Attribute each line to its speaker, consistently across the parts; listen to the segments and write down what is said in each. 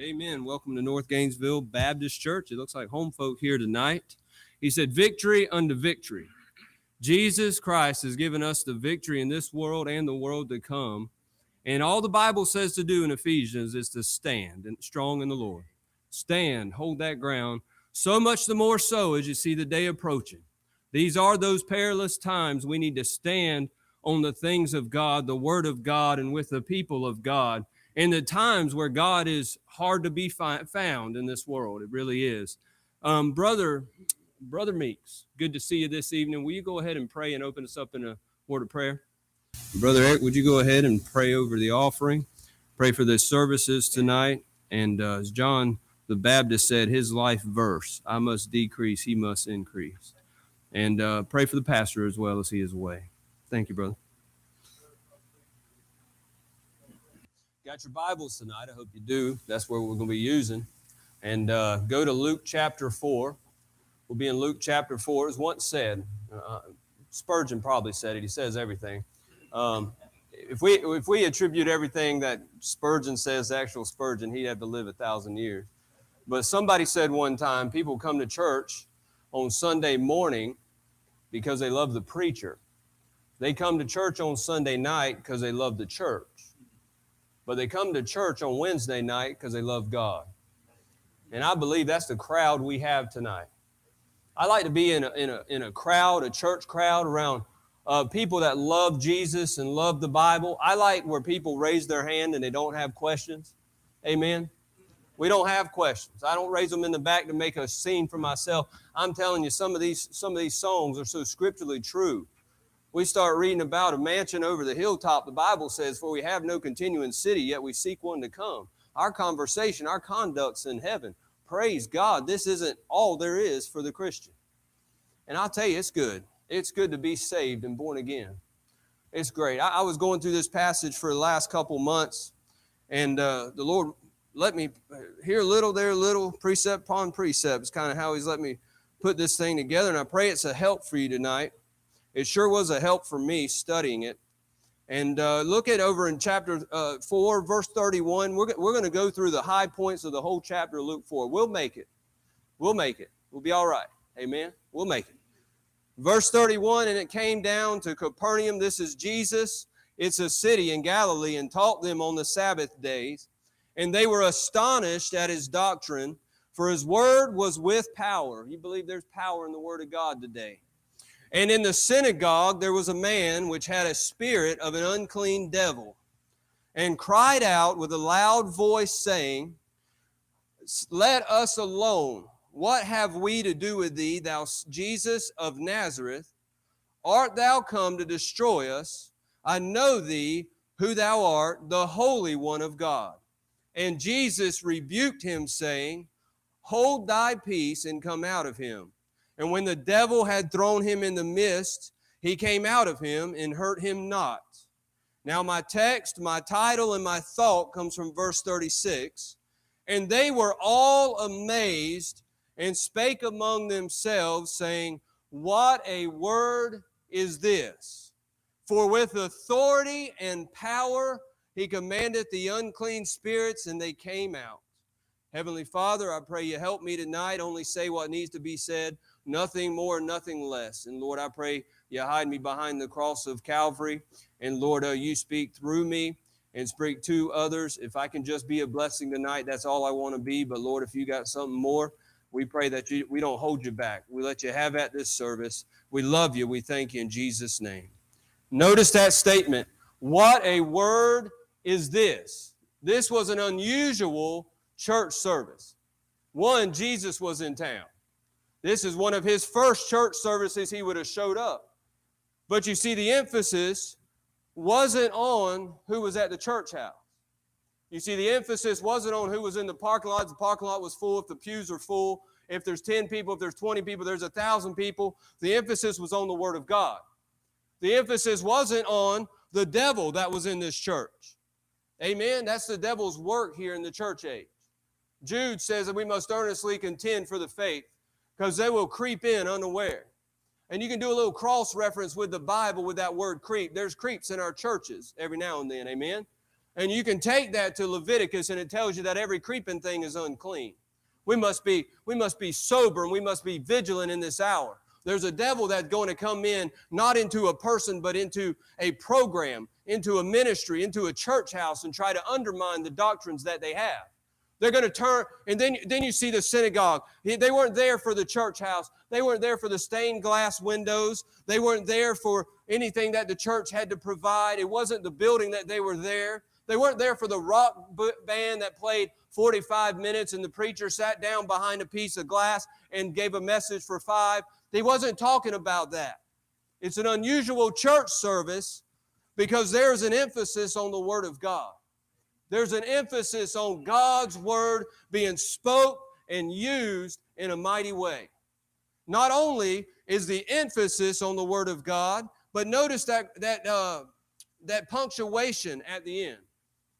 Speaker 1: Amen. Welcome to North Gainesville Baptist Church. It looks like home folk here tonight. He said, Victory unto victory. Jesus Christ has given us the victory in this world and the world to come. And all the Bible says to do in Ephesians is to stand and strong in the Lord. Stand, hold that ground. So much the more so as you see the day approaching. These are those perilous times we need to stand on the things of God, the Word of God, and with the people of God in the times where God is hard to be fi- found in this world. It really is. Um, brother, brother Meeks, good to see you this evening. Will you go ahead and pray and open us up in a word of prayer? Brother Eric, would you go ahead and pray over the offering? Pray for the services tonight. And uh, as John the Baptist said, his life verse, I must decrease, he must increase. And uh, pray for the pastor as well as he is away. Thank you, brother. Got your Bibles tonight. I hope you do. That's where we're going to be using. And uh, go to Luke chapter 4. We'll be in Luke chapter 4. As once said, uh, Spurgeon probably said it. He says everything. Um, if we if we attribute everything that Spurgeon says to actual Spurgeon, he'd have to live a thousand years. But somebody said one time, people come to church on Sunday morning because they love the preacher. They come to church on Sunday night because they love the church but they come to church on Wednesday night because they love God. And I believe that's the crowd we have tonight. I like to be in a, in a, in a crowd, a church crowd around uh, people that love Jesus and love the Bible. I like where people raise their hand and they don't have questions. Amen. We don't have questions. I don't raise them in the back to make a scene for myself. I'm telling you, some of these some of these songs are so scripturally true we start reading about a mansion over the hilltop, the Bible says, For we have no continuing city, yet we seek one to come. Our conversation, our conduct's in heaven. Praise God. This isn't all there is for the Christian. And I'll tell you, it's good. It's good to be saved and born again. It's great. I, I was going through this passage for the last couple months, and uh, the Lord let me here a little, there little, precept upon precept. It's kind of how He's let me put this thing together. And I pray it's a help for you tonight. It sure was a help for me studying it. And uh, look at over in chapter uh, 4, verse 31. We're, we're going to go through the high points of the whole chapter of Luke 4. We'll make it. We'll make it. We'll be all right. Amen. We'll make it. Verse 31 And it came down to Capernaum. This is Jesus. It's a city in Galilee, and taught them on the Sabbath days. And they were astonished at his doctrine, for his word was with power. You believe there's power in the word of God today. And in the synagogue there was a man which had a spirit of an unclean devil, and cried out with a loud voice, saying, Let us alone. What have we to do with thee, thou Jesus of Nazareth? Art thou come to destroy us? I know thee, who thou art, the Holy One of God. And Jesus rebuked him, saying, Hold thy peace and come out of him. And when the devil had thrown him in the midst, he came out of him and hurt him not. Now, my text, my title, and my thought comes from verse 36. And they were all amazed and spake among themselves, saying, What a word is this! For with authority and power he commanded the unclean spirits, and they came out. Heavenly Father, I pray you help me tonight. Only say what needs to be said nothing more, nothing less. And Lord, I pray you hide me behind the cross of Calvary. And Lord, uh, you speak through me and speak to others. If I can just be a blessing tonight, that's all I want to be. But Lord, if you got something more, we pray that you, we don't hold you back. We let you have at this service. We love you. We thank you in Jesus' name. Notice that statement. What a word is this? This was an unusual church service. One, Jesus was in town. This is one of his first church services he would have showed up. But you see, the emphasis wasn't on who was at the church house. You see, the emphasis wasn't on who was in the parking lot. The parking lot was full. If the pews are full, if there's 10 people, if there's 20 people, there's a thousand people. The emphasis was on the Word of God. The emphasis wasn't on the devil that was in this church. Amen. That's the devil's work here in the church age. Jude says that we must earnestly contend for the faith because they will creep in unaware. And you can do a little cross reference with the Bible with that word creep. There's creeps in our churches every now and then, amen? And you can take that to Leviticus and it tells you that every creeping thing is unclean. We must be, we must be sober and we must be vigilant in this hour. There's a devil that's going to come in not into a person, but into a program, into a ministry, into a church house, and try to undermine the doctrines that they have. They're going to turn, and then, then you see the synagogue. They weren't there for the church house. They weren't there for the stained glass windows. They weren't there for anything that the church had to provide. It wasn't the building that they were there. They weren't there for the rock band that played 45 minutes and the preacher sat down behind a piece of glass and gave a message for five. He wasn't talking about that. It's an unusual church service because there's an emphasis on the Word of God. There's an emphasis on God's Word being spoke and used in a mighty way. Not only is the emphasis on the Word of God, but notice that that uh, that punctuation at the end.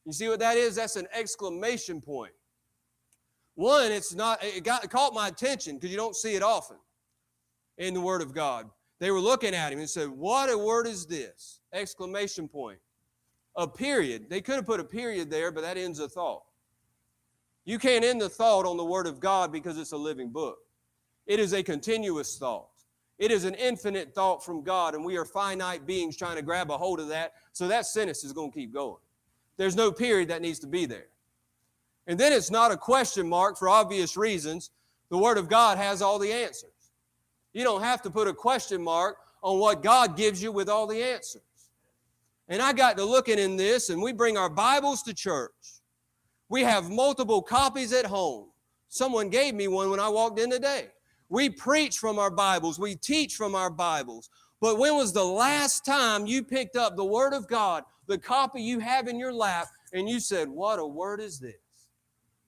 Speaker 1: You see what that is? That's an exclamation point. One, it's not. It got it caught my attention because you don't see it often in the Word of God. They were looking at him and said, What a word is this? Exclamation point. A period. They could have put a period there, but that ends a thought. You can't end the thought on the Word of God because it's a living book. It is a continuous thought. It is an infinite thought from God, and we are finite beings trying to grab a hold of that. So that sentence is going to keep going. There's no period that needs to be there. And then it's not a question mark for obvious reasons. The Word of God has all the answers. You don't have to put a question mark on what God gives you with all the answers. And I got to looking in this, and we bring our Bibles to church. We have multiple copies at home. Someone gave me one when I walked in today. We preach from our Bibles, we teach from our Bibles. But when was the last time you picked up the Word of God, the copy you have in your lap, and you said, What a word is this?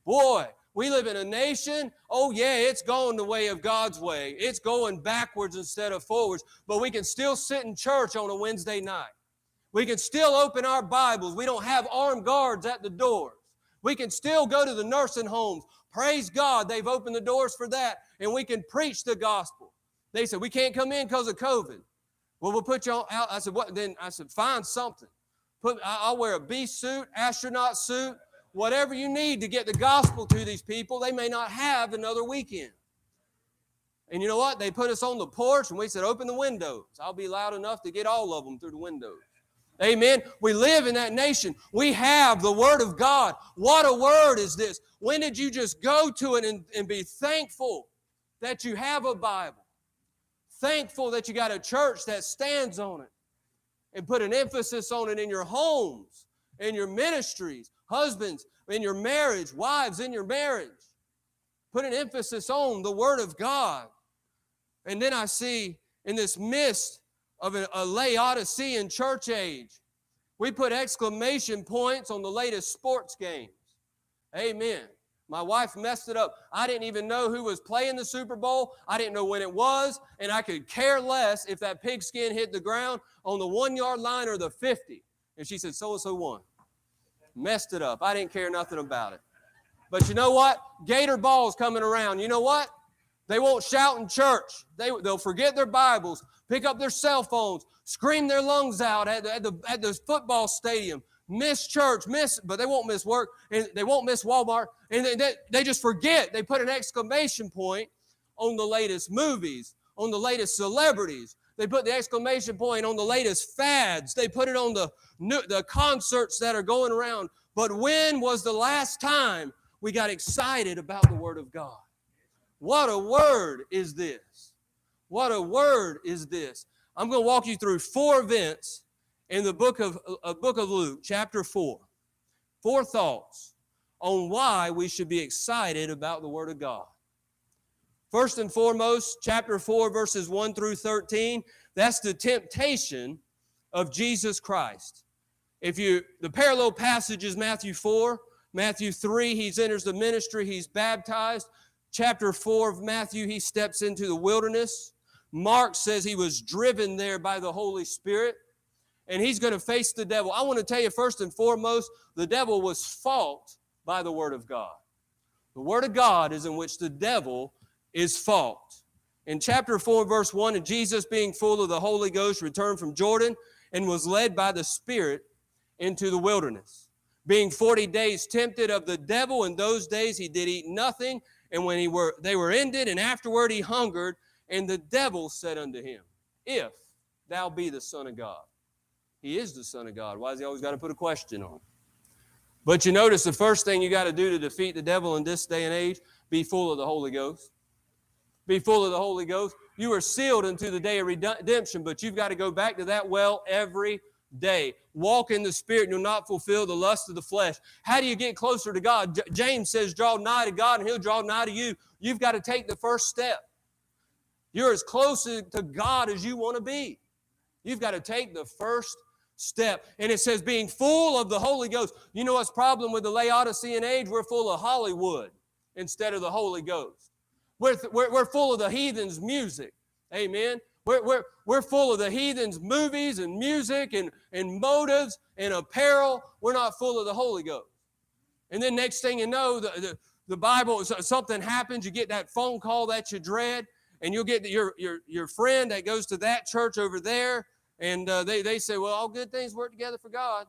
Speaker 1: Boy, we live in a nation, oh yeah, it's going the way of God's way. It's going backwards instead of forwards, but we can still sit in church on a Wednesday night. We can still open our Bibles. We don't have armed guards at the doors. We can still go to the nursing homes. Praise God, they've opened the doors for that, and we can preach the gospel. They said, We can't come in because of COVID. Well, we'll put you out. I said, What? Then I said, Find something. Put, I'll wear a bee suit, astronaut suit, whatever you need to get the gospel to these people, they may not have another weekend. And you know what? They put us on the porch and we said, Open the windows. I'll be loud enough to get all of them through the windows. Amen. We live in that nation. We have the Word of God. What a word is this? When did you just go to it and, and be thankful that you have a Bible? Thankful that you got a church that stands on it and put an emphasis on it in your homes, in your ministries, Husbands, in your marriage, wives, in your marriage. Put an emphasis on the Word of God. And then I see in this midst of a, a Laodicean church age, we put exclamation points on the latest sports games. Amen. My wife messed it up. I didn't even know who was playing the Super Bowl. I didn't know when it was, and I could care less if that pigskin hit the ground on the one yard line or the 50. And she said, So and so won messed it up. I didn't care nothing about it. But you know what? Gator ball's coming around. You know what? They won't shout in church. They, they'll forget their Bibles, pick up their cell phones, scream their lungs out at the, at the, at the football stadium, miss church, miss, but they won't miss work, and they won't miss Walmart, and they, they, they just forget. They put an exclamation point on the latest movies, on the latest celebrities, they put the exclamation point on the latest fads. They put it on the, new, the concerts that are going around. But when was the last time we got excited about the Word of God? What a word is this? What a word is this? I'm going to walk you through four events in the book of, uh, book of Luke, chapter 4. Four thoughts on why we should be excited about the Word of God. First and foremost, chapter 4, verses 1 through 13, that's the temptation of Jesus Christ. If you, the parallel passage is Matthew 4, Matthew 3, he enters the ministry, he's baptized. Chapter 4 of Matthew, he steps into the wilderness. Mark says he was driven there by the Holy Spirit, and he's going to face the devil. I want to tell you, first and foremost, the devil was fought by the Word of God. The Word of God is in which the devil is fault. In chapter 4, verse 1, and Jesus, being full of the Holy Ghost, returned from Jordan and was led by the Spirit into the wilderness. being 40 days tempted of the devil. In those days he did eat nothing, and when he were they were ended, and afterward he hungered, and the devil said unto him, If thou be the Son of God. He is the Son of God. Why has he always got to put a question on? But you notice the first thing you got to do to defeat the devil in this day and age, be full of the Holy Ghost. Be full of the Holy Ghost. You are sealed into the day of redemption, but you've got to go back to that well every day. Walk in the Spirit, and you'll not fulfill the lust of the flesh. How do you get closer to God? J- James says, Draw nigh to God, and He'll draw nigh to you. You've got to take the first step. You're as close to God as you want to be. You've got to take the first step. And it says, being full of the Holy Ghost. You know what's problem with the Laodicean age? We're full of Hollywood instead of the Holy Ghost. We're, we're, we're full of the heathens' music. Amen. We're, we're, we're full of the heathens' movies and music and, and motives and apparel. We're not full of the Holy Ghost. And then next thing you know, the, the, the Bible, something happens, you get that phone call that you dread, and you'll get your, your, your friend that goes to that church over there, and uh, they, they say, well, all good things work together for God.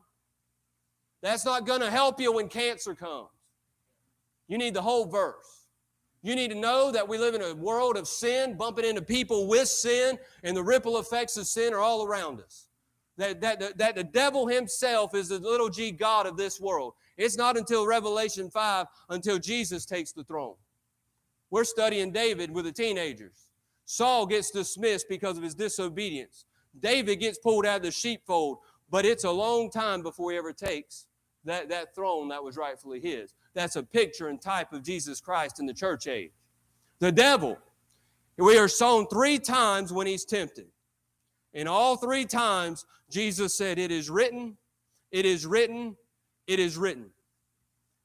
Speaker 1: That's not going to help you when cancer comes. You need the whole verse. You need to know that we live in a world of sin, bumping into people with sin, and the ripple effects of sin are all around us. That, that, that the devil himself is the little g God of this world. It's not until Revelation 5 until Jesus takes the throne. We're studying David with the teenagers. Saul gets dismissed because of his disobedience. David gets pulled out of the sheepfold, but it's a long time before he ever takes that, that throne that was rightfully his. That's a picture and type of Jesus Christ in the church age. The devil, we are sown three times when he's tempted. And all three times, Jesus said, It is written, it is written, it is written.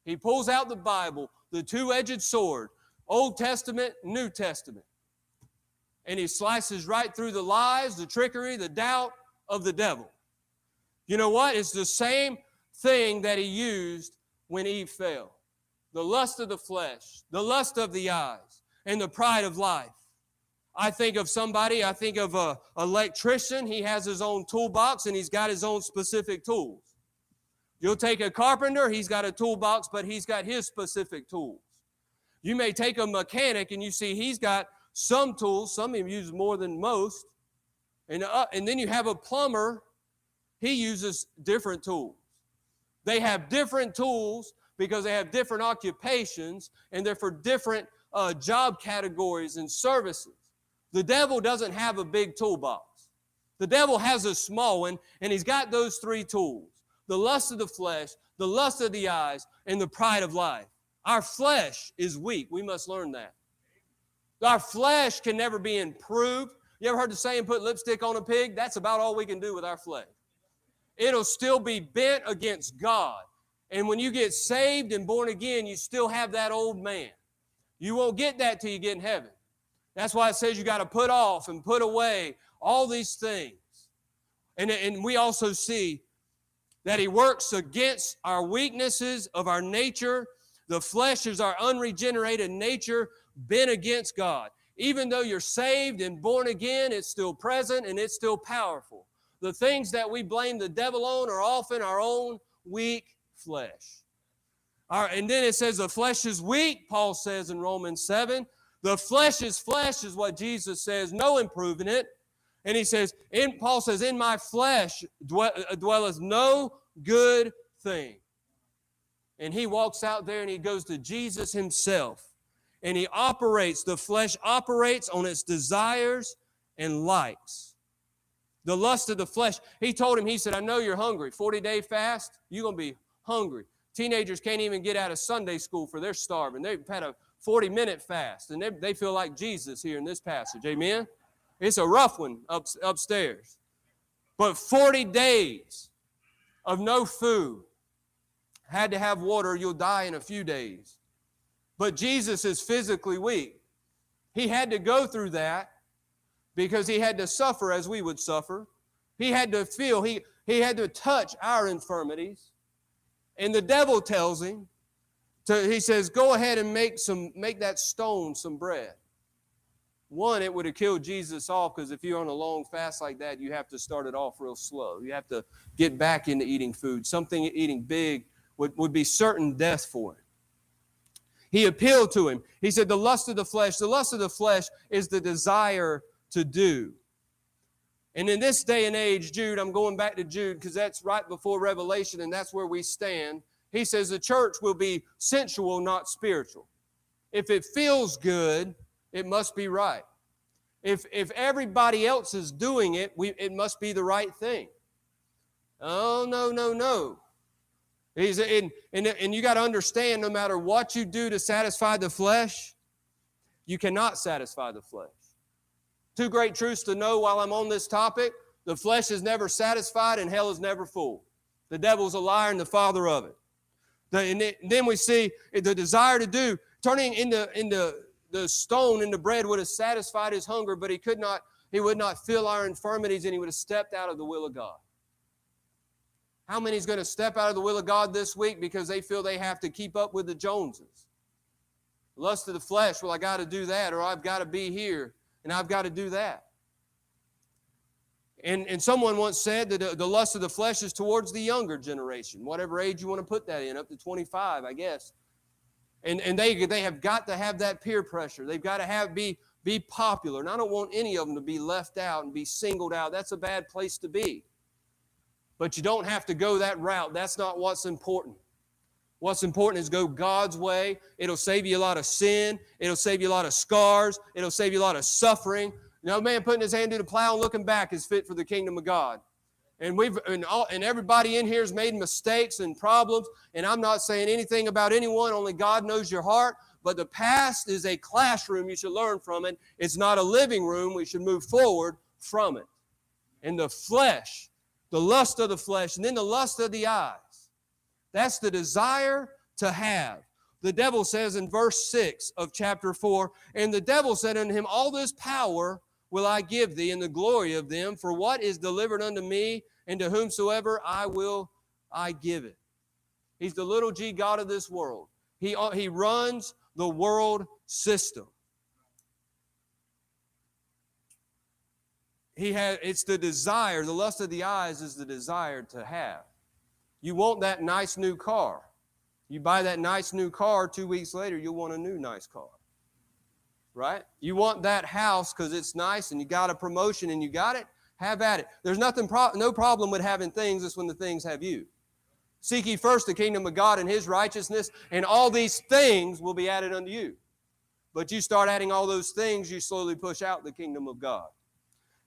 Speaker 1: He pulls out the Bible, the two edged sword, Old Testament, New Testament. And he slices right through the lies, the trickery, the doubt of the devil. You know what? It's the same thing that he used when Eve fell the lust of the flesh, the lust of the eyes, and the pride of life. I think of somebody, I think of a electrician. He has his own toolbox and he's got his own specific tools. You'll take a carpenter, he's got a toolbox, but he's got his specific tools. You may take a mechanic and you see he's got some tools, some of him use more than most. And, uh, and then you have a plumber, he uses different tools. They have different tools because they have different occupations and they're for different uh, job categories and services. The devil doesn't have a big toolbox. The devil has a small one, and he's got those three tools the lust of the flesh, the lust of the eyes, and the pride of life. Our flesh is weak. We must learn that. Our flesh can never be improved. You ever heard the saying, put lipstick on a pig? That's about all we can do with our flesh. It'll still be bent against God. And when you get saved and born again, you still have that old man. You won't get that till you get in heaven. That's why it says you got to put off and put away all these things. And, and we also see that he works against our weaknesses of our nature. The flesh is our unregenerated nature bent against God. Even though you're saved and born again, it's still present and it's still powerful. The things that we blame the devil on are often our own weak flesh. All right, and then it says the flesh is weak, Paul says in Romans 7. The flesh is flesh, is what Jesus says, no improving it. And he says, in Paul says, in my flesh dwelleth no good thing. And he walks out there and he goes to Jesus himself. And he operates, the flesh operates on its desires and likes. The lust of the flesh. He told him, he said, I know you're hungry. 40 day fast, you're going to be hungry. Teenagers can't even get out of Sunday school for they're starving. They've had a 40 minute fast and they, they feel like Jesus here in this passage. Amen? It's a rough one up, upstairs. But 40 days of no food, had to have water, you'll die in a few days. But Jesus is physically weak. He had to go through that because he had to suffer as we would suffer. He had to feel, he, he had to touch our infirmities. And the devil tells him, to, he says, go ahead and make some, make that stone some bread. One, it would have killed Jesus off because if you're on a long fast like that, you have to start it off real slow. You have to get back into eating food. Something eating big would, would be certain death for him. He appealed to him. He said, The lust of the flesh, the lust of the flesh is the desire to do. And in this day and age, Jude, I'm going back to Jude because that's right before Revelation and that's where we stand. He says the church will be sensual, not spiritual. If it feels good, it must be right. If, if everybody else is doing it, we, it must be the right thing. Oh, no, no, no. He's, and, and, and you got to understand no matter what you do to satisfy the flesh, you cannot satisfy the flesh. Two great truths to know while I'm on this topic the flesh is never satisfied and hell is never full. The devil's a liar and the father of it. The, and then we see the desire to do, turning into, into the stone into bread would have satisfied his hunger, but he could not, he would not fill our infirmities and he would have stepped out of the will of God. How many is going to step out of the will of God this week because they feel they have to keep up with the Joneses? Lust of the flesh, well, I got to do that, or I've got to be here, and I've got to do that. And, and someone once said that the lust of the flesh is towards the younger generation, whatever age you want to put that in, up to 25, I guess. And, and they, they have got to have that peer pressure. They've got to have be, be popular. And I don't want any of them to be left out and be singled out. That's a bad place to be. But you don't have to go that route. That's not what's important. What's important is go God's way. It'll save you a lot of sin. It'll save you a lot of scars. It'll save you a lot of suffering. No man putting his hand to the plow and looking back is fit for the kingdom of God. And we've and, all, and everybody in here has made mistakes and problems. And I'm not saying anything about anyone. Only God knows your heart. But the past is a classroom. You should learn from it. It's not a living room. We should move forward from it. And the flesh the lust of the flesh, and then the lust of the eyes. That's the desire to have. The devil says in verse 6 of chapter 4 And the devil said unto him, All this power will I give thee, and the glory of them, for what is delivered unto me, and to whomsoever I will I give it. He's the little g God of this world. He, uh, he runs the world system. He had it's the desire the lust of the eyes is the desire to have. You want that nice new car. You buy that nice new car two weeks later you'll want a new nice car. Right? You want that house because it's nice and you got a promotion and you got it? Have at it. There's nothing pro- no problem with having things it's when the things have you. Seek ye first the kingdom of god and his righteousness and all these things will be added unto you. But you start adding all those things you slowly push out the kingdom of god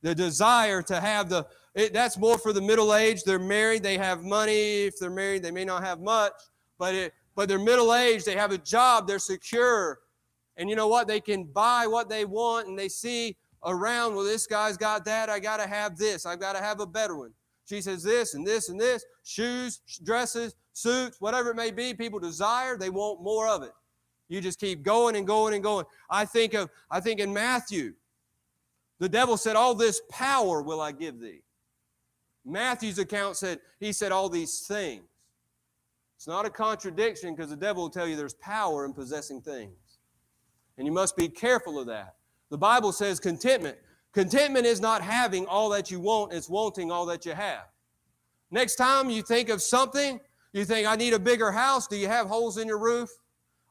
Speaker 1: the desire to have the it, that's more for the middle age. They're married they have money. If they're married they may not have much but it but they're middle aged they have a job they're secure. And you know what? They can buy what they want and they see around well this guy's got that. I got to have this. I've got to have a better one. She says this and this and this shoes dresses suits whatever it may be people desire they want more of it. You just keep going and going and going. I think of i think in matthew the devil said, All this power will I give thee. Matthew's account said, He said, All these things. It's not a contradiction because the devil will tell you there's power in possessing things. And you must be careful of that. The Bible says contentment. Contentment is not having all that you want, it's wanting all that you have. Next time you think of something, you think, I need a bigger house. Do you have holes in your roof?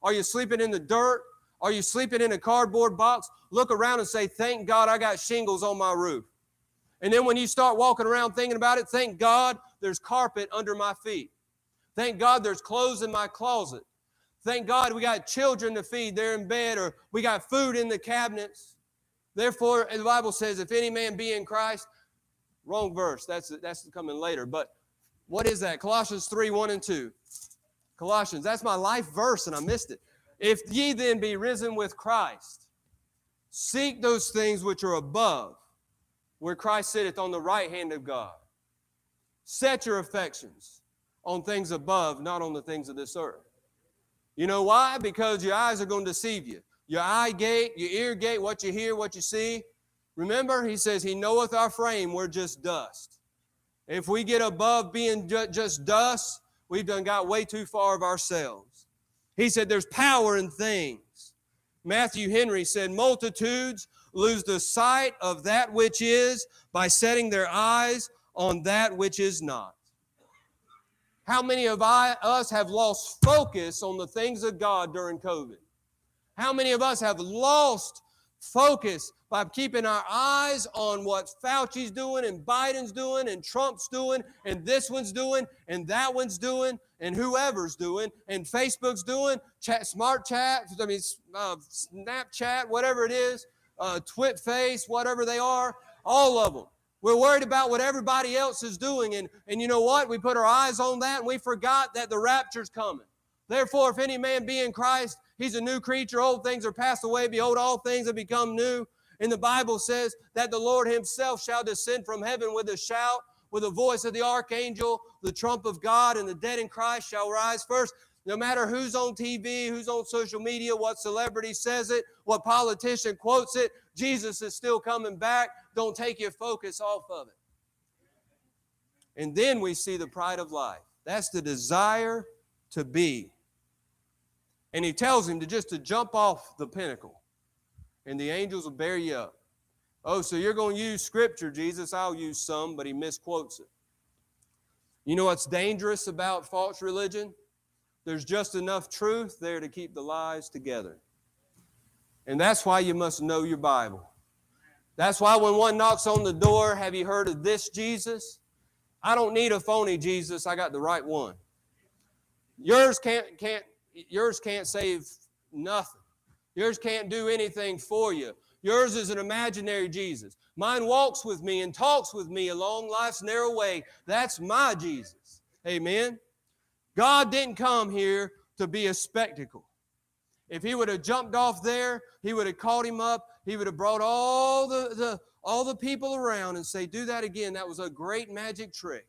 Speaker 1: Are you sleeping in the dirt? Are you sleeping in a cardboard box? Look around and say, Thank God I got shingles on my roof. And then when you start walking around thinking about it, thank God there's carpet under my feet. Thank God there's clothes in my closet. Thank God we got children to feed. They're in bed or we got food in the cabinets. Therefore, the Bible says, if any man be in Christ, wrong verse. That's, that's coming later. But what is that? Colossians 3 1 and 2. Colossians, that's my life verse, and I missed it. If ye then be risen with Christ, seek those things which are above, where Christ sitteth on the right hand of God. Set your affections on things above, not on the things of this earth. You know why? Because your eyes are going to deceive you. Your eye gate, your ear gate, what you hear, what you see. Remember, he says, He knoweth our frame, we're just dust. If we get above being just dust, we've done got way too far of ourselves. He said there's power in things. Matthew Henry said, Multitudes lose the sight of that which is by setting their eyes on that which is not. How many of I, us have lost focus on the things of God during COVID? How many of us have lost focus by keeping our eyes on what Fauci's doing and Biden's doing and Trump's doing and this one's doing and that one's doing and whoever's doing and Facebook's doing, chat, smart chat, I mean, uh, Snapchat, whatever it is, uh, Twitface, whatever they are, all of them. We're worried about what everybody else is doing. And, and you know what? We put our eyes on that and we forgot that the rapture's coming. Therefore, if any man be in Christ, he's a new creature. Old things are passed away. Behold, all things have become new. And the Bible says that the Lord himself shall descend from heaven with a shout, with the voice of the archangel, the trump of God, and the dead in Christ shall rise first. No matter who's on TV, who's on social media, what celebrity says it, what politician quotes it, Jesus is still coming back. Don't take your focus off of it. And then we see the pride of life. That's the desire to be. And he tells him to just to jump off the pinnacle and the angels will bear you up. Oh, so you're going to use scripture, Jesus? I'll use some, but he misquotes it. You know what's dangerous about false religion? There's just enough truth there to keep the lies together. And that's why you must know your Bible. That's why when one knocks on the door, have you heard of this Jesus? I don't need a phony Jesus, I got the right one. Yours can't can't yours can't save nothing. Yours can't do anything for you. Yours is an imaginary Jesus. Mine walks with me and talks with me along life's narrow way. That's my Jesus. Amen. God didn't come here to be a spectacle. If he would have jumped off there, he would have caught him up. He would have brought all the, the all the people around and say, "Do that again. That was a great magic trick."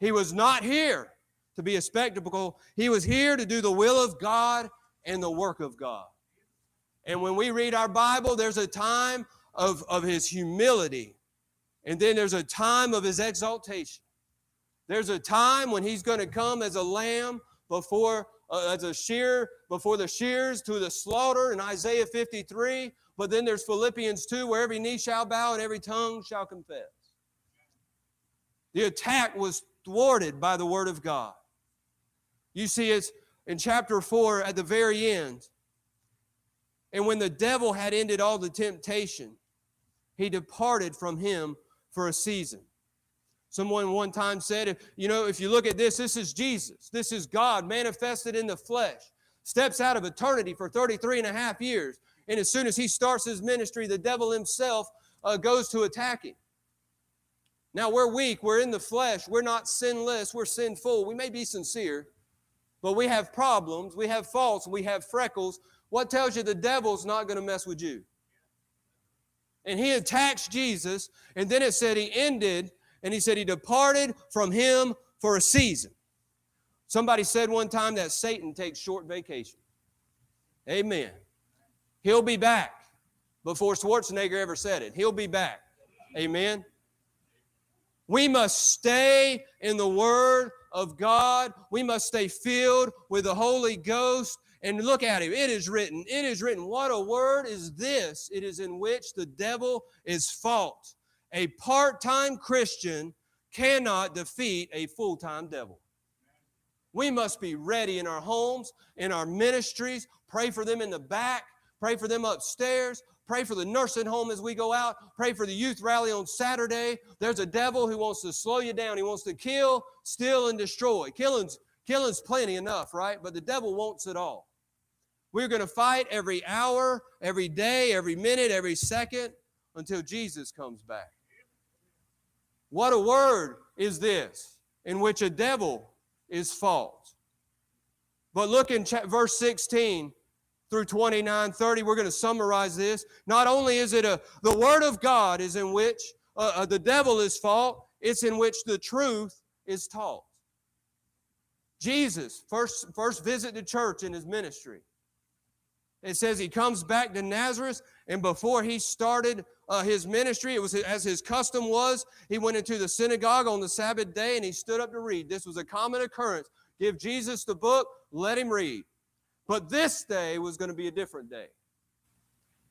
Speaker 1: He was not here to be a spectacle. He was here to do the will of God and the work of God. And when we read our Bible, there's a time of, of his humility, and then there's a time of his exaltation. There's a time when he's going to come as a lamb before uh, as a shear before the shears to the slaughter in Isaiah 53. But then there's Philippians 2, where every knee shall bow and every tongue shall confess. The attack was thwarted by the word of God. You see, it's in chapter 4 at the very end. And when the devil had ended all the temptation, he departed from him for a season. Someone one time said, you know, if you look at this, this is Jesus. This is God manifested in the flesh. Steps out of eternity for 33 and a half years. And as soon as he starts his ministry, the devil himself uh, goes to attack him. Now, we're weak. We're in the flesh. We're not sinless. We're sinful. We may be sincere, but we have problems. We have faults. We have freckles. What tells you the devil's not going to mess with you? And he attacks Jesus, and then it said he ended, and he said he departed from him for a season. Somebody said one time that Satan takes short vacation. Amen. He'll be back. Before Schwarzenegger ever said it, he'll be back. Amen. We must stay in the Word of God. We must stay filled with the Holy Ghost and look at him. It is written. It is written. What a word is this? It is in which the devil is fought. A part time Christian cannot defeat a full time devil. We must be ready in our homes, in our ministries. Pray for them in the back. Pray for them upstairs. Pray for the nursing home as we go out. Pray for the youth rally on Saturday. There's a devil who wants to slow you down. He wants to kill, steal, and destroy. Killing's, killing's plenty enough, right? But the devil wants it all. We're going to fight every hour, every day, every minute, every second until Jesus comes back. What a word is this in which a devil is fought. But look in verse 16 through 29, 30, we're going to summarize this. Not only is it a, the word of God is in which uh, uh, the devil is fought, it's in which the truth is taught. Jesus, first, first visit to church in his ministry. It says he comes back to Nazareth, and before he started uh, his ministry, it was as his custom was, he went into the synagogue on the Sabbath day and he stood up to read. This was a common occurrence. Give Jesus the book, let him read. But this day was going to be a different day.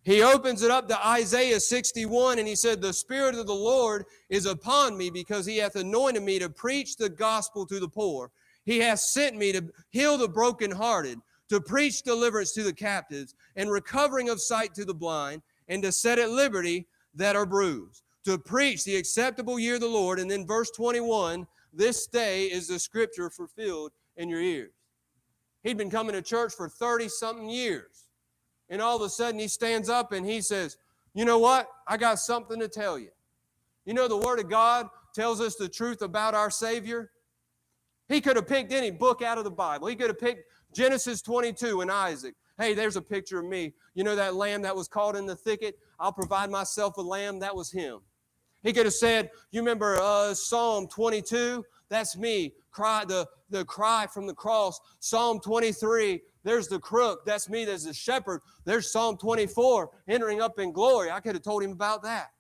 Speaker 1: He opens it up to Isaiah 61 and he said, The Spirit of the Lord is upon me because he hath anointed me to preach the gospel to the poor. He has sent me to heal the brokenhearted, to preach deliverance to the captives, and recovering of sight to the blind, and to set at liberty that are bruised, to preach the acceptable year of the Lord. And then verse 21 this day is the scripture fulfilled in your ears. He'd been coming to church for 30 something years. And all of a sudden he stands up and he says, You know what? I got something to tell you. You know, the Word of God tells us the truth about our Savior. He could have picked any book out of the Bible. He could have picked Genesis 22 and Isaac. Hey, there's a picture of me. You know that lamb that was caught in the thicket? I'll provide myself a lamb. That was him. He could have said, You remember uh, Psalm 22? That's me. Cry the, the cry from the cross. Psalm 23, there's the crook. That's me. There's the shepherd. There's Psalm 24, entering up in glory. I could have told him about that.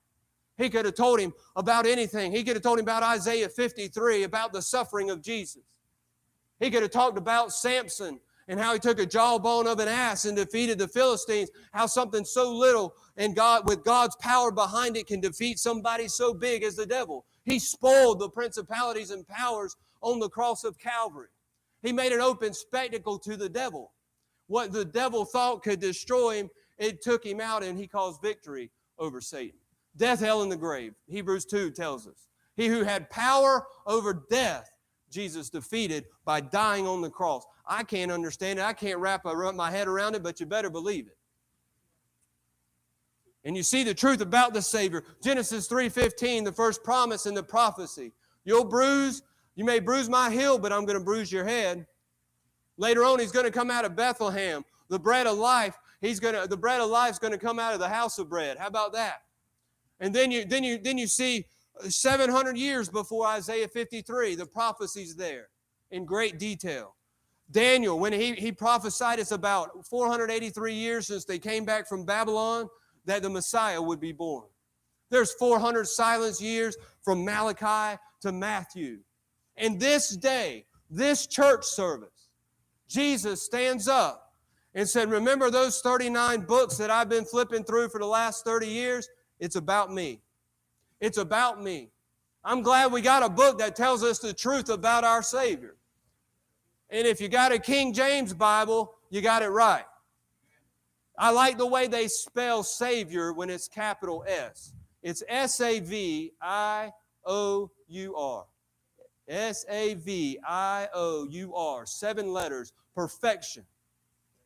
Speaker 1: He could have told him about anything. He could have told him about Isaiah 53, about the suffering of Jesus. He could have talked about Samson and how he took a jawbone of an ass and defeated the Philistines, how something so little and God with God's power behind it can defeat somebody so big as the devil. He spoiled the principalities and powers on the cross of Calvary. He made an open spectacle to the devil. What the devil thought could destroy him, it took him out and he caused victory over Satan. Death, hell, and the grave. Hebrews 2 tells us. He who had power over death, Jesus defeated by dying on the cross. I can't understand it. I can't wrap my head around it, but you better believe it. And you see the truth about the Savior. Genesis 3:15, the first promise in the prophecy. You'll bruise, you may bruise my heel, but I'm going to bruise your head. Later on, he's going to come out of Bethlehem. The bread of life, he's going to the bread of life is going to come out of the house of bread. How about that? And then you then you then you see 700 years before Isaiah 53, the prophecies there in great detail. Daniel, when he, he prophesied, it's about 483 years since they came back from Babylon that the Messiah would be born. There's 400 silence years from Malachi to Matthew. And this day, this church service, Jesus stands up and said, Remember those 39 books that I've been flipping through for the last 30 years? It's about me. It's about me. I'm glad we got a book that tells us the truth about our Savior. And if you got a King James Bible, you got it right. I like the way they spell Savior when it's capital S. It's S A V I O U R. S A V I O U R. Seven letters. Perfection.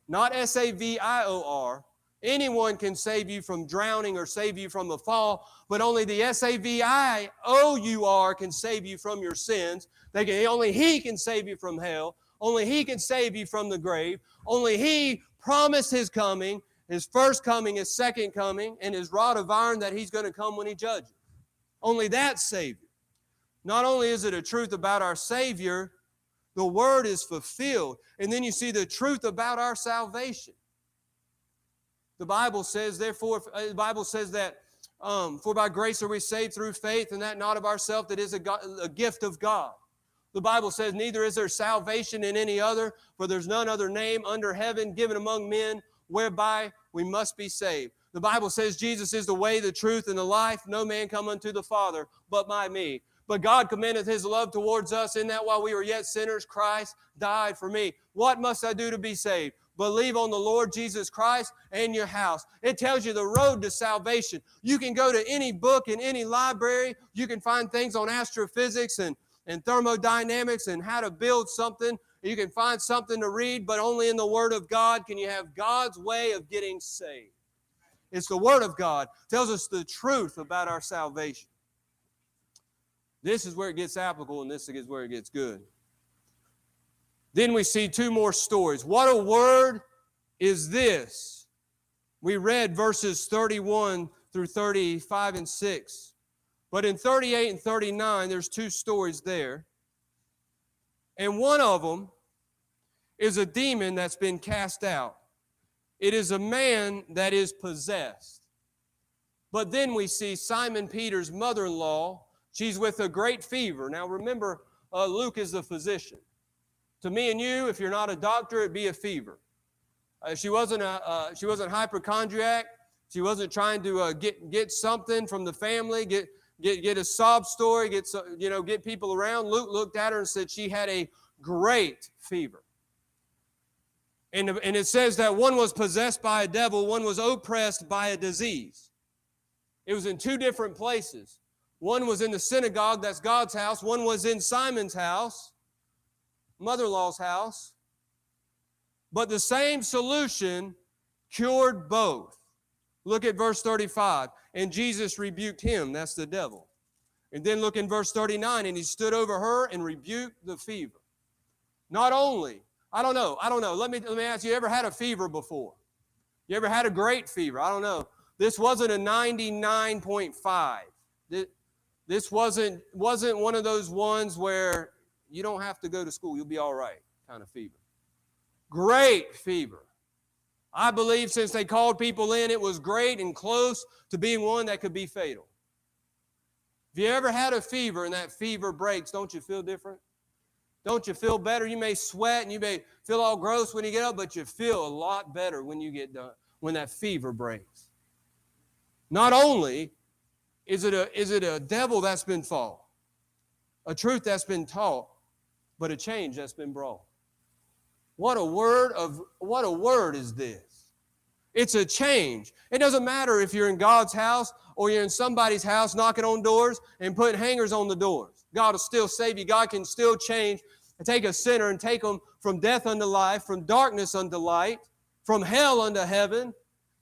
Speaker 1: Not S A V I O R, Anyone can save you from drowning or save you from the fall, but only the S-A-V-I-O-U-R can save you from your sins. They can, only He can save you from hell. Only He can save you from the grave. Only He promised His coming, His first coming, His second coming, and His rod of iron that He's going to come when He judges. Only that Savior. Not only is it a truth about our Savior, the Word is fulfilled. And then you see the truth about our salvation. The Bible says, therefore, uh, the Bible says that, um, for by grace are we saved through faith, and that not of ourselves, that is a, God, a gift of God. The Bible says, neither is there salvation in any other, for there's none other name under heaven given among men whereby we must be saved. The Bible says Jesus is the way, the truth, and the life. No man come unto the Father but by me. But God commendeth his love towards us in that while we were yet sinners, Christ died for me. What must I do to be saved? Believe on the Lord Jesus Christ and your house. It tells you the road to salvation. You can go to any book in any library. You can find things on astrophysics and, and thermodynamics and how to build something. You can find something to read, but only in the Word of God can you have God's way of getting saved. It's the Word of God. It tells us the truth about our salvation. This is where it gets applicable, and this is where it gets good. Then we see two more stories. What a word is this? We read verses 31 through 35 and 6. But in 38 and 39, there's two stories there. And one of them is a demon that's been cast out. It is a man that is possessed. But then we see Simon Peter's mother in law. She's with a great fever. Now remember, uh, Luke is the physician. To me and you, if you're not a doctor, it'd be a fever. Uh, she wasn't a uh, she wasn't hypochondriac. She wasn't trying to uh, get get something from the family, get get get a sob story, get you know get people around. Luke looked at her and said she had a great fever. And, and it says that one was possessed by a devil, one was oppressed by a disease. It was in two different places. One was in the synagogue, that's God's house. One was in Simon's house, mother in law's house. But the same solution cured both. Look at verse 35. And Jesus rebuked him, that's the devil. And then look in verse 39, and he stood over her and rebuked the fever. Not only, I don't know, I don't know. Let me, let me ask you, you ever had a fever before? You ever had a great fever? I don't know. This wasn't a 99.5. This wasn't, wasn't one of those ones where you don't have to go to school, you'll be all right kind of fever. Great fever. I believe since they called people in, it was great and close to being one that could be fatal. If you ever had a fever and that fever breaks, don't you feel different? Don't you feel better? You may sweat and you may feel all gross when you get up, but you feel a lot better when you get done, when that fever breaks. Not only is it a, is it a devil that's been fought, a truth that's been taught, but a change that's been brought. What a word of what a word is this? It's a change. It doesn't matter if you're in God's house or you're in somebody's house knocking on doors and putting hangers on the doors. God will still save you. God can still change and take a sinner and take them from death unto life, from darkness unto light, from hell unto heaven.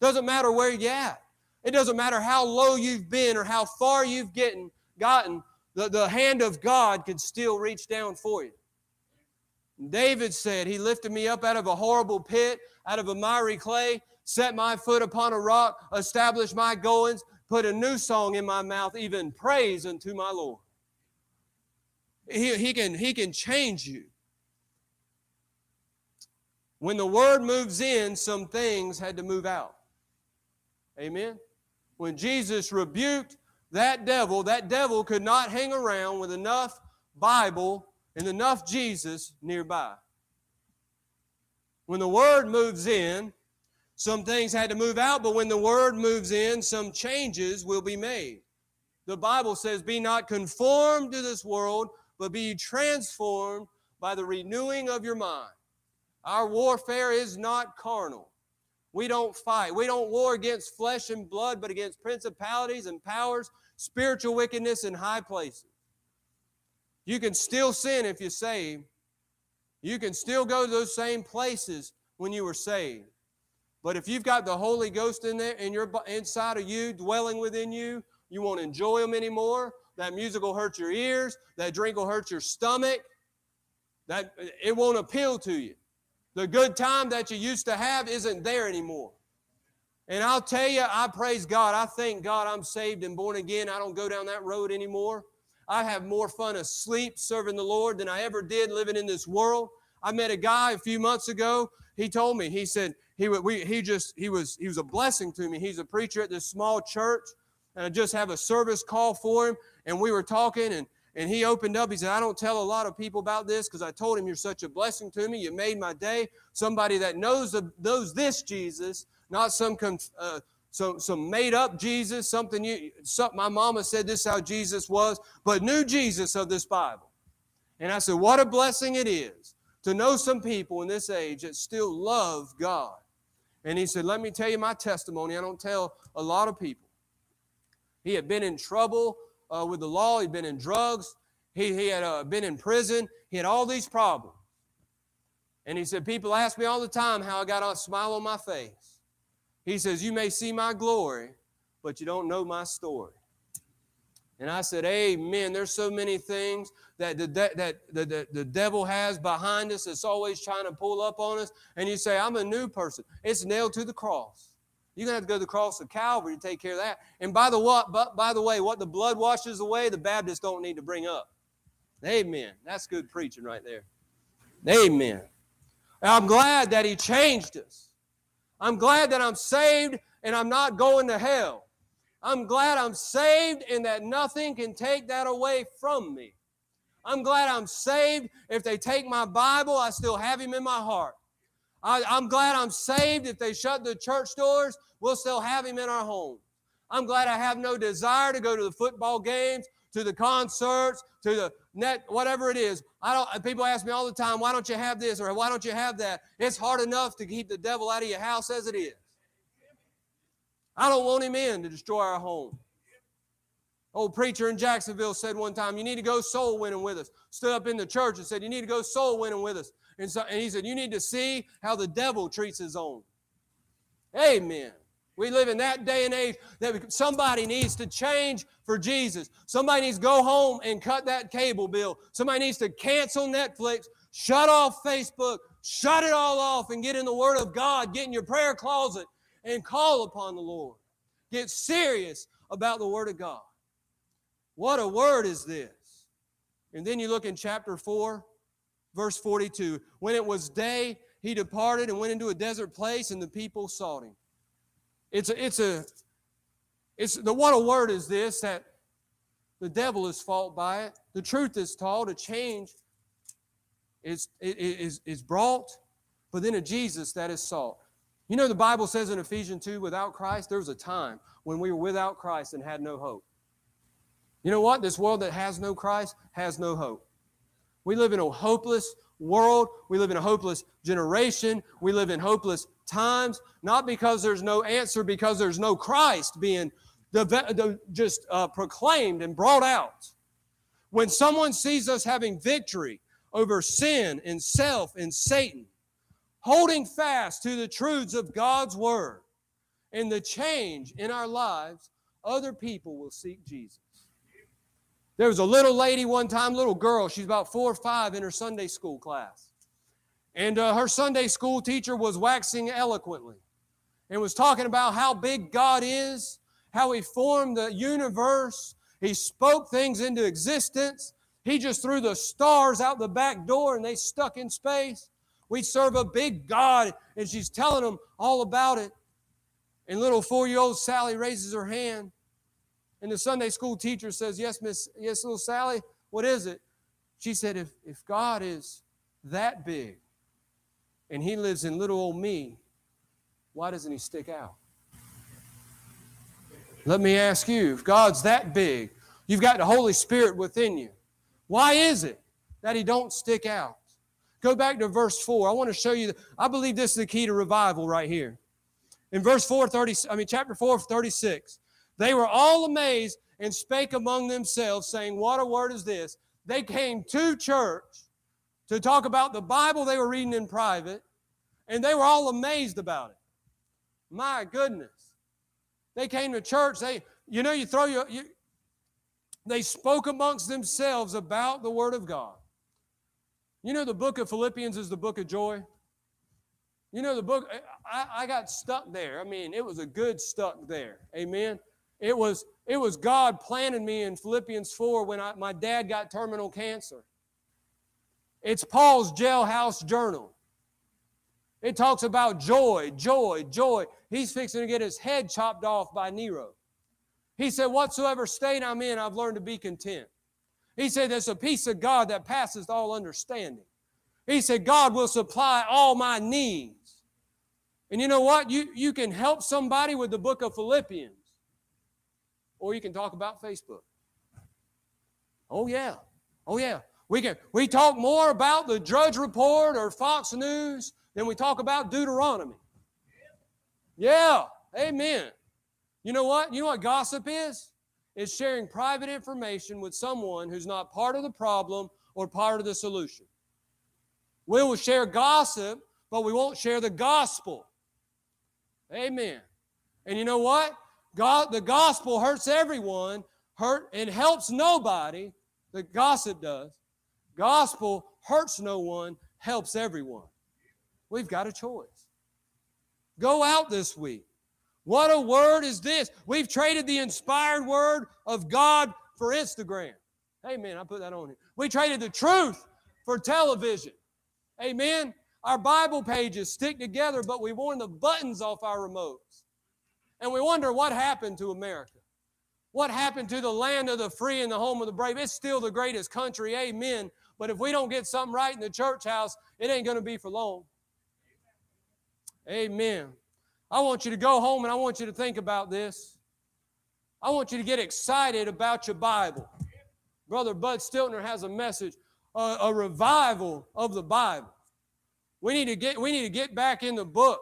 Speaker 1: Doesn't matter where you're at. It doesn't matter how low you've been or how far you've getting, gotten, the, the hand of God can still reach down for you. David said, He lifted me up out of a horrible pit, out of a miry clay, set my foot upon a rock, established my goings, put a new song in my mouth, even praise unto my Lord. He, he, can, he can change you. When the word moves in, some things had to move out. Amen when Jesus rebuked that devil, that devil could not hang around with enough Bible and enough Jesus nearby. When the Word moves in, some things had to move out, but when the Word moves in, some changes will be made. The Bible says, Be not conformed to this world, but be transformed by the renewing of your mind. Our warfare is not carnal. We don't fight. We don't war against flesh and blood, but against principalities and powers, spiritual wickedness in high places. You can still sin if you're saved. You can still go to those same places when you were saved. But if you've got the Holy Ghost in there, in your inside of you, dwelling within you, you won't enjoy them anymore. That music will hurt your ears. That drink will hurt your stomach. That it won't appeal to you. The good time that you used to have isn't there anymore. And I'll tell you, I praise God. I thank God I'm saved and born again. I don't go down that road anymore. I have more fun asleep serving the Lord than I ever did living in this world. I met a guy a few months ago. He told me, he said, he, we, he just, he was, he was a blessing to me. He's a preacher at this small church. And I just have a service call for him. And we were talking and and he opened up. He said, I don't tell a lot of people about this because I told him you're such a blessing to me. You made my day. Somebody that knows, the, knows this Jesus, not some, uh, some, some made up Jesus, something you, something my mama said this how Jesus was, but knew Jesus of this Bible. And I said, what a blessing it is to know some people in this age that still love God. And he said, let me tell you my testimony. I don't tell a lot of people. He had been in trouble uh, with the law. He'd been in drugs. He, he had uh, been in prison. He had all these problems. And he said, People ask me all the time how I got a smile on my face. He says, You may see my glory, but you don't know my story. And I said, Amen. There's so many things that the, that the, the, the devil has behind us that's always trying to pull up on us. And you say, I'm a new person. It's nailed to the cross. You're going to have to go to the cross of Calvary to take care of that. And by the what, but by the way, what the blood washes away, the Baptists don't need to bring up. Amen. That's good preaching right there. Amen. I'm glad that He changed us. I'm glad that I'm saved and I'm not going to hell. I'm glad I'm saved and that nothing can take that away from me. I'm glad I'm saved. If they take my Bible, I still have Him in my heart. I, I'm glad I'm saved. If they shut the church doors, we'll still have him in our home. I'm glad I have no desire to go to the football games, to the concerts, to the net, whatever it is. I don't. People ask me all the time, why don't you have this or why don't you have that? It's hard enough to keep the devil out of your house as it is. I don't want him in to destroy our home. Old preacher in Jacksonville said one time, You need to go soul winning with us. Stood up in the church and said, You need to go soul winning with us. And, so, and he said, You need to see how the devil treats his own. Amen. We live in that day and age that somebody needs to change for Jesus. Somebody needs to go home and cut that cable bill. Somebody needs to cancel Netflix, shut off Facebook, shut it all off, and get in the Word of God, get in your prayer closet, and call upon the Lord. Get serious about the Word of God. What a word is this? And then you look in chapter 4, verse 42. When it was day, he departed and went into a desert place, and the people sought him. It's a, it's a, it's the what a word is this that the devil is fault by it. The truth is taught, a change is, is, is brought, but then a Jesus that is sought. You know, the Bible says in Ephesians 2, without Christ, there was a time when we were without Christ and had no hope. You know what? This world that has no Christ has no hope. We live in a hopeless world. We live in a hopeless generation. We live in hopeless times, not because there's no answer, because there's no Christ being just uh, proclaimed and brought out. When someone sees us having victory over sin and self and Satan, holding fast to the truths of God's Word and the change in our lives, other people will seek Jesus. There was a little lady one time, little girl, she's about four or five in her Sunday school class. And uh, her Sunday school teacher was waxing eloquently and was talking about how big God is, how He formed the universe, He spoke things into existence. He just threw the stars out the back door and they stuck in space. We serve a big God, and she's telling them all about it. And little four year old Sally raises her hand and the Sunday school teacher says, Yes, Miss, yes, little Sally, what is it? She said, If, if God is that big and he lives in little old me, why doesn't he stick out? Let me ask you, if God's that big, you've got the Holy Spirit within you, why is it that he don't stick out? Go back to verse 4. I want to show you, I believe this is the key to revival right here. In verse 4, 30, I mean, chapter 4, 36. They were all amazed and spake among themselves, saying, What a word is this? They came to church to talk about the Bible they were reading in private, and they were all amazed about it. My goodness. They came to church. They, you know, you throw your, you, they spoke amongst themselves about the Word of God. You know, the book of Philippians is the book of joy. You know, the book, I, I got stuck there. I mean, it was a good stuck there. Amen. It was, it was God planting me in Philippians 4 when I, my dad got terminal cancer. It's Paul's jailhouse journal. It talks about joy, joy, joy. He's fixing to get his head chopped off by Nero. He said, Whatsoever state I'm in, I've learned to be content. He said, There's a peace of God that passes all understanding. He said, God will supply all my needs. And you know what? You, you can help somebody with the book of Philippians or you can talk about Facebook. Oh, yeah. Oh, yeah. We can we talk more about the Drudge Report or Fox News than we talk about Deuteronomy. Yeah. Amen. You know what? You know what gossip is? It's sharing private information with someone who's not part of the problem or part of the solution. We will share gossip, but we won't share the gospel. Amen. And you know what? God, the gospel hurts everyone, hurt and helps nobody. The gossip does. Gospel hurts no one, helps everyone. We've got a choice. Go out this week. What a word is this? We've traded the inspired word of God for Instagram. Amen. I put that on here. We traded the truth for television. Amen. Our Bible pages stick together, but we've worn the buttons off our remotes. And we wonder what happened to America. What happened to the land of the free and the home of the brave? It's still the greatest country, amen. But if we don't get something right in the church house, it ain't going to be for long. Amen. I want you to go home and I want you to think about this. I want you to get excited about your Bible. Brother Bud Stiltner has a message, a, a revival of the Bible. We need to get we need to get back in the book.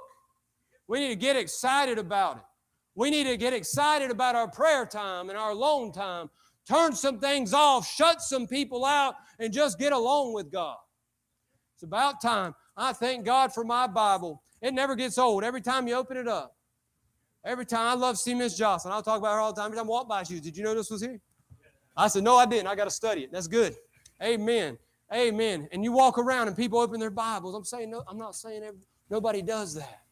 Speaker 1: We need to get excited about it. We need to get excited about our prayer time and our alone time. Turn some things off, shut some people out, and just get along with God. It's about time. I thank God for my Bible. It never gets old. Every time you open it up, every time I love to see Miss Johnson. I'll talk about her all the time. Every time I walk by, she Did you know this was here? I said, No, I didn't. I got to study it. That's good. Amen. Amen. And you walk around and people open their Bibles. I'm saying no, I'm not saying every, nobody does that.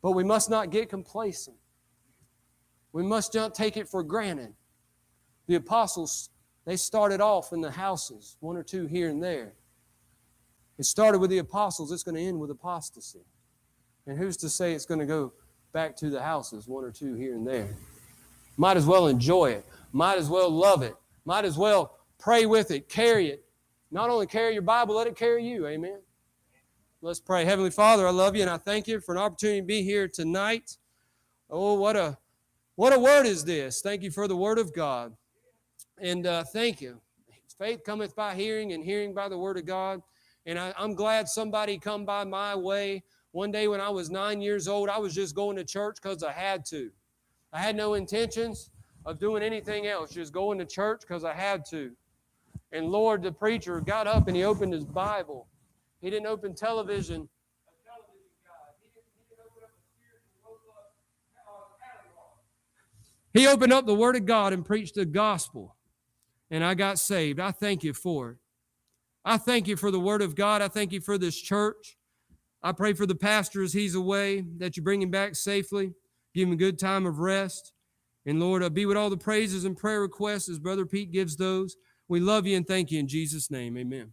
Speaker 1: But we must not get complacent. We must not take it for granted. The apostles, they started off in the houses, one or two here and there. It started with the apostles, it's going to end with apostasy. And who's to say it's going to go back to the houses, one or two here and there? Might as well enjoy it. Might as well love it. Might as well pray with it, carry it. Not only carry your Bible, let it carry you. Amen. Let's pray. Heavenly Father, I love you and I thank you for an opportunity to be here tonight. Oh, what a what a word is this. Thank you for the word of God. And uh, thank you. Faith cometh by hearing, and hearing by the word of God. And I, I'm glad somebody come by my way. One day when I was nine years old, I was just going to church because I had to. I had no intentions of doing anything else, just going to church because I had to. And Lord, the preacher got up and he opened his Bible. He didn't open television. He opened up the Word of God and preached the gospel, and I got saved. I thank you for it. I thank you for the Word of God. I thank you for this church. I pray for the pastor as he's away, that you bring him back safely, give him a good time of rest. And Lord, uh, be with all the praises and prayer requests as Brother Pete gives those. We love you and thank you in Jesus' name. Amen.